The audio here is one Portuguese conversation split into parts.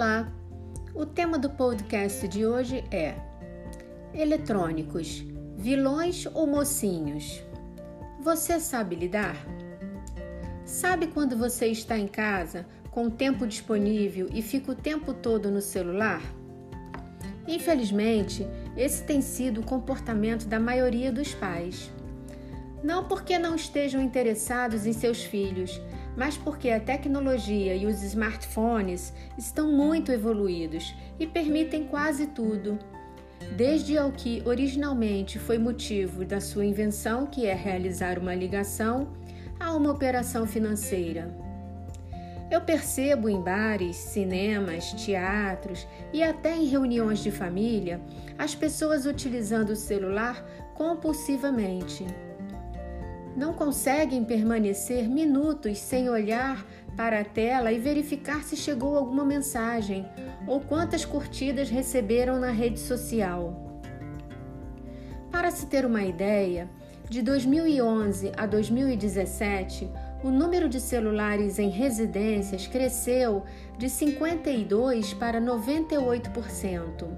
Olá! O tema do podcast de hoje é Eletrônicos, vilões ou mocinhos? Você sabe lidar? Sabe quando você está em casa com tempo disponível e fica o tempo todo no celular? Infelizmente, esse tem sido o comportamento da maioria dos pais. Não porque não estejam interessados em seus filhos, mas porque a tecnologia e os smartphones estão muito evoluídos e permitem quase tudo, desde ao que originalmente foi motivo da sua invenção, que é realizar uma ligação, a uma operação financeira. Eu percebo em bares, cinemas, teatros e até em reuniões de família as pessoas utilizando o celular compulsivamente não conseguem permanecer minutos sem olhar para a tela e verificar se chegou alguma mensagem ou quantas curtidas receberam na rede social. Para se ter uma ideia, de 2011 a 2017, o número de celulares em residências cresceu de 52 para 98%.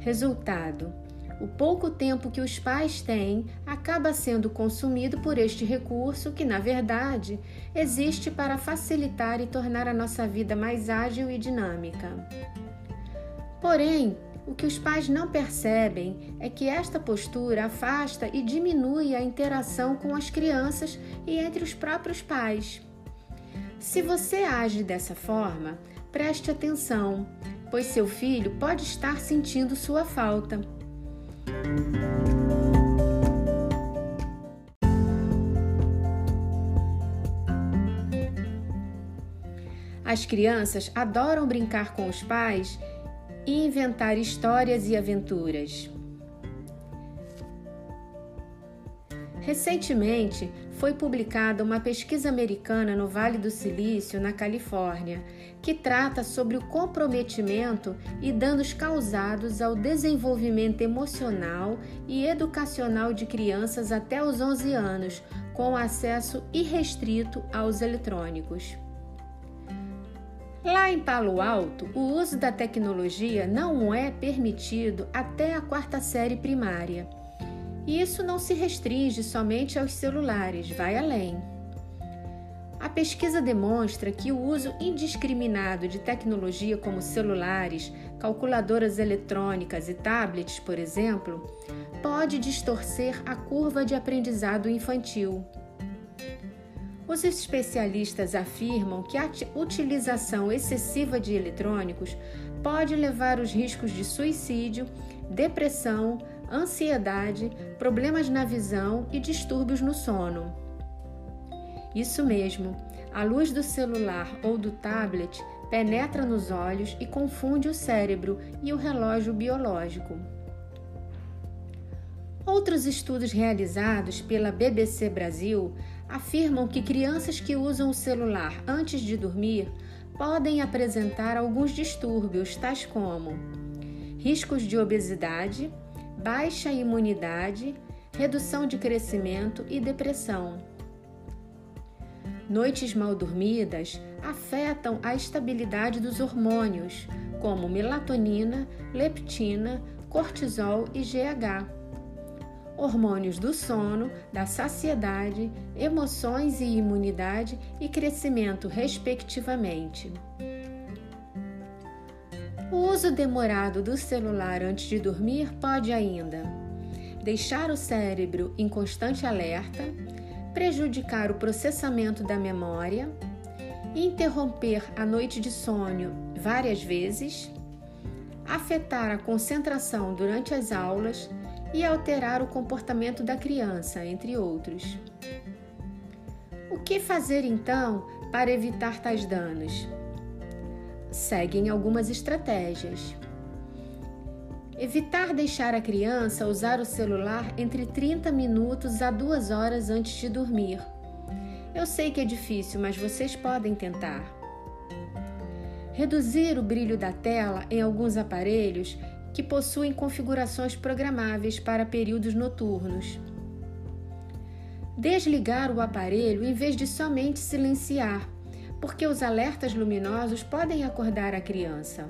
Resultado: o pouco tempo que os pais têm acaba sendo consumido por este recurso que, na verdade, existe para facilitar e tornar a nossa vida mais ágil e dinâmica. Porém, o que os pais não percebem é que esta postura afasta e diminui a interação com as crianças e entre os próprios pais. Se você age dessa forma, preste atenção, pois seu filho pode estar sentindo sua falta. As crianças adoram brincar com os pais e inventar histórias e aventuras. Recentemente, foi publicada uma pesquisa americana no Vale do Silício, na Califórnia, que trata sobre o comprometimento e danos causados ao desenvolvimento emocional e educacional de crianças até os 11 anos, com acesso irrestrito aos eletrônicos. Lá em Palo Alto, o uso da tecnologia não é permitido até a quarta série primária. E isso não se restringe somente aos celulares, vai além. A pesquisa demonstra que o uso indiscriminado de tecnologia como celulares, calculadoras eletrônicas e tablets, por exemplo, pode distorcer a curva de aprendizado infantil. Os especialistas afirmam que a utilização excessiva de eletrônicos pode levar os riscos de suicídio, depressão, ansiedade, problemas na visão e distúrbios no sono. Isso mesmo, a luz do celular ou do tablet penetra nos olhos e confunde o cérebro e o relógio biológico. Outros estudos realizados pela BBC Brasil afirmam que crianças que usam o celular antes de dormir podem apresentar alguns distúrbios, tais como riscos de obesidade, baixa imunidade, redução de crescimento e depressão. Noites mal dormidas afetam a estabilidade dos hormônios, como melatonina, leptina, cortisol e GH. Hormônios do sono, da saciedade, emoções e imunidade e crescimento, respectivamente. O uso demorado do celular antes de dormir pode ainda deixar o cérebro em constante alerta, prejudicar o processamento da memória, interromper a noite de sono várias vezes, afetar a concentração durante as aulas e alterar o comportamento da criança, entre outros. O que fazer então para evitar tais danos? Seguem algumas estratégias. Evitar deixar a criança usar o celular entre 30 minutos a 2 horas antes de dormir. Eu sei que é difícil, mas vocês podem tentar. Reduzir o brilho da tela em alguns aparelhos que possuem configurações programáveis para períodos noturnos. Desligar o aparelho em vez de somente silenciar porque os alertas luminosos podem acordar a criança.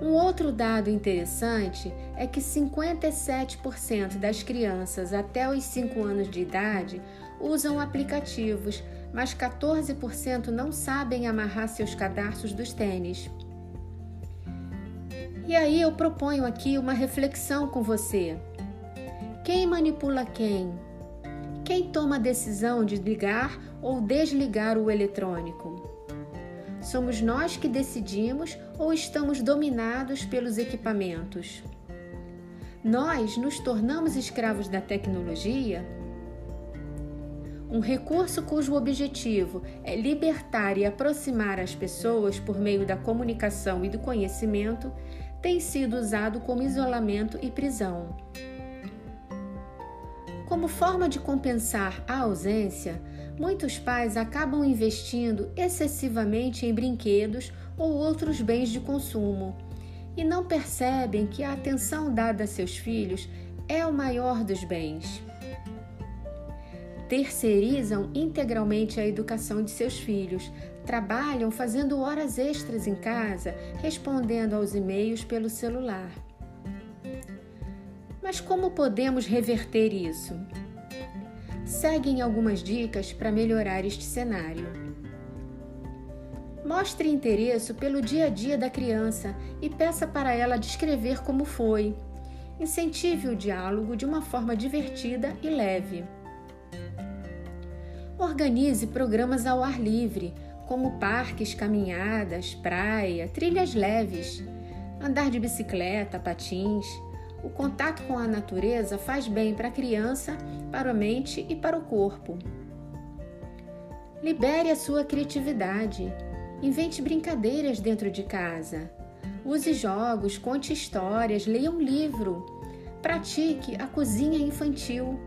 Um outro dado interessante é que 57% das crianças até os 5 anos de idade usam aplicativos, mas 14% não sabem amarrar seus cadarços dos tênis. E aí eu proponho aqui uma reflexão com você. Quem manipula quem? Quem toma a decisão de ligar ou desligar o eletrônico? Somos nós que decidimos ou estamos dominados pelos equipamentos? Nós nos tornamos escravos da tecnologia? Um recurso cujo objetivo é libertar e aproximar as pessoas por meio da comunicação e do conhecimento tem sido usado como isolamento e prisão. Como forma de compensar a ausência, muitos pais acabam investindo excessivamente em brinquedos ou outros bens de consumo e não percebem que a atenção dada a seus filhos é o maior dos bens. Terceirizam integralmente a educação de seus filhos, trabalham fazendo horas extras em casa, respondendo aos e-mails pelo celular. Mas como podemos reverter isso? Seguem algumas dicas para melhorar este cenário. Mostre interesse pelo dia a dia da criança e peça para ela descrever como foi. Incentive o diálogo de uma forma divertida e leve. Organize programas ao ar livre, como parques, caminhadas, praia, trilhas leves, andar de bicicleta, patins. O contato com a natureza faz bem para a criança, para a mente e para o corpo. Libere a sua criatividade. Invente brincadeiras dentro de casa. Use jogos, conte histórias, leia um livro. Pratique a cozinha infantil.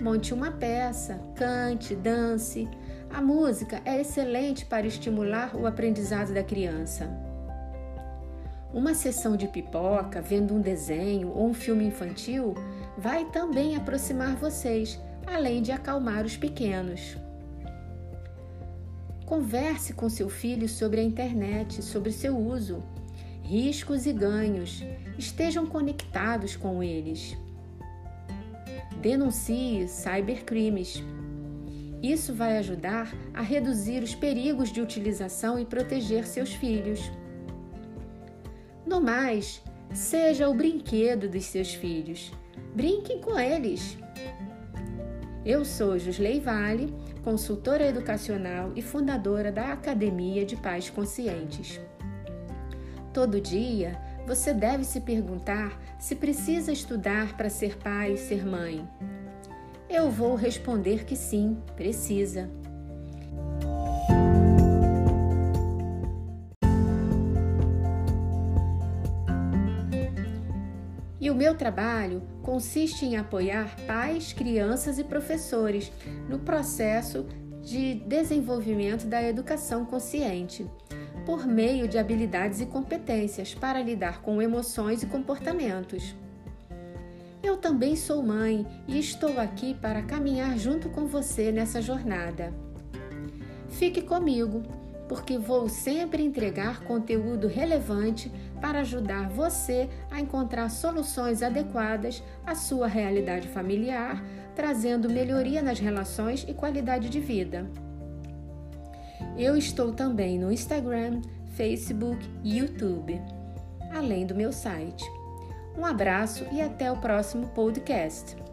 Monte uma peça, cante, dance. A música é excelente para estimular o aprendizado da criança. Uma sessão de pipoca, vendo um desenho ou um filme infantil, vai também aproximar vocês, além de acalmar os pequenos. Converse com seu filho sobre a internet, sobre seu uso, riscos e ganhos. Estejam conectados com eles. Denuncie cybercrimes. Isso vai ajudar a reduzir os perigos de utilização e proteger seus filhos. No mais, seja o brinquedo dos seus filhos. Brinquem com eles. Eu sou Josley Vale, consultora educacional e fundadora da Academia de Pais Conscientes. Todo dia, você deve se perguntar se precisa estudar para ser pai e ser mãe. Eu vou responder que sim, precisa. Meu trabalho consiste em apoiar pais, crianças e professores no processo de desenvolvimento da educação consciente, por meio de habilidades e competências para lidar com emoções e comportamentos. Eu também sou mãe e estou aqui para caminhar junto com você nessa jornada. Fique comigo, porque vou sempre entregar conteúdo relevante para ajudar você a encontrar soluções adequadas à sua realidade familiar, trazendo melhoria nas relações e qualidade de vida. Eu estou também no Instagram, Facebook e YouTube, além do meu site. Um abraço e até o próximo podcast.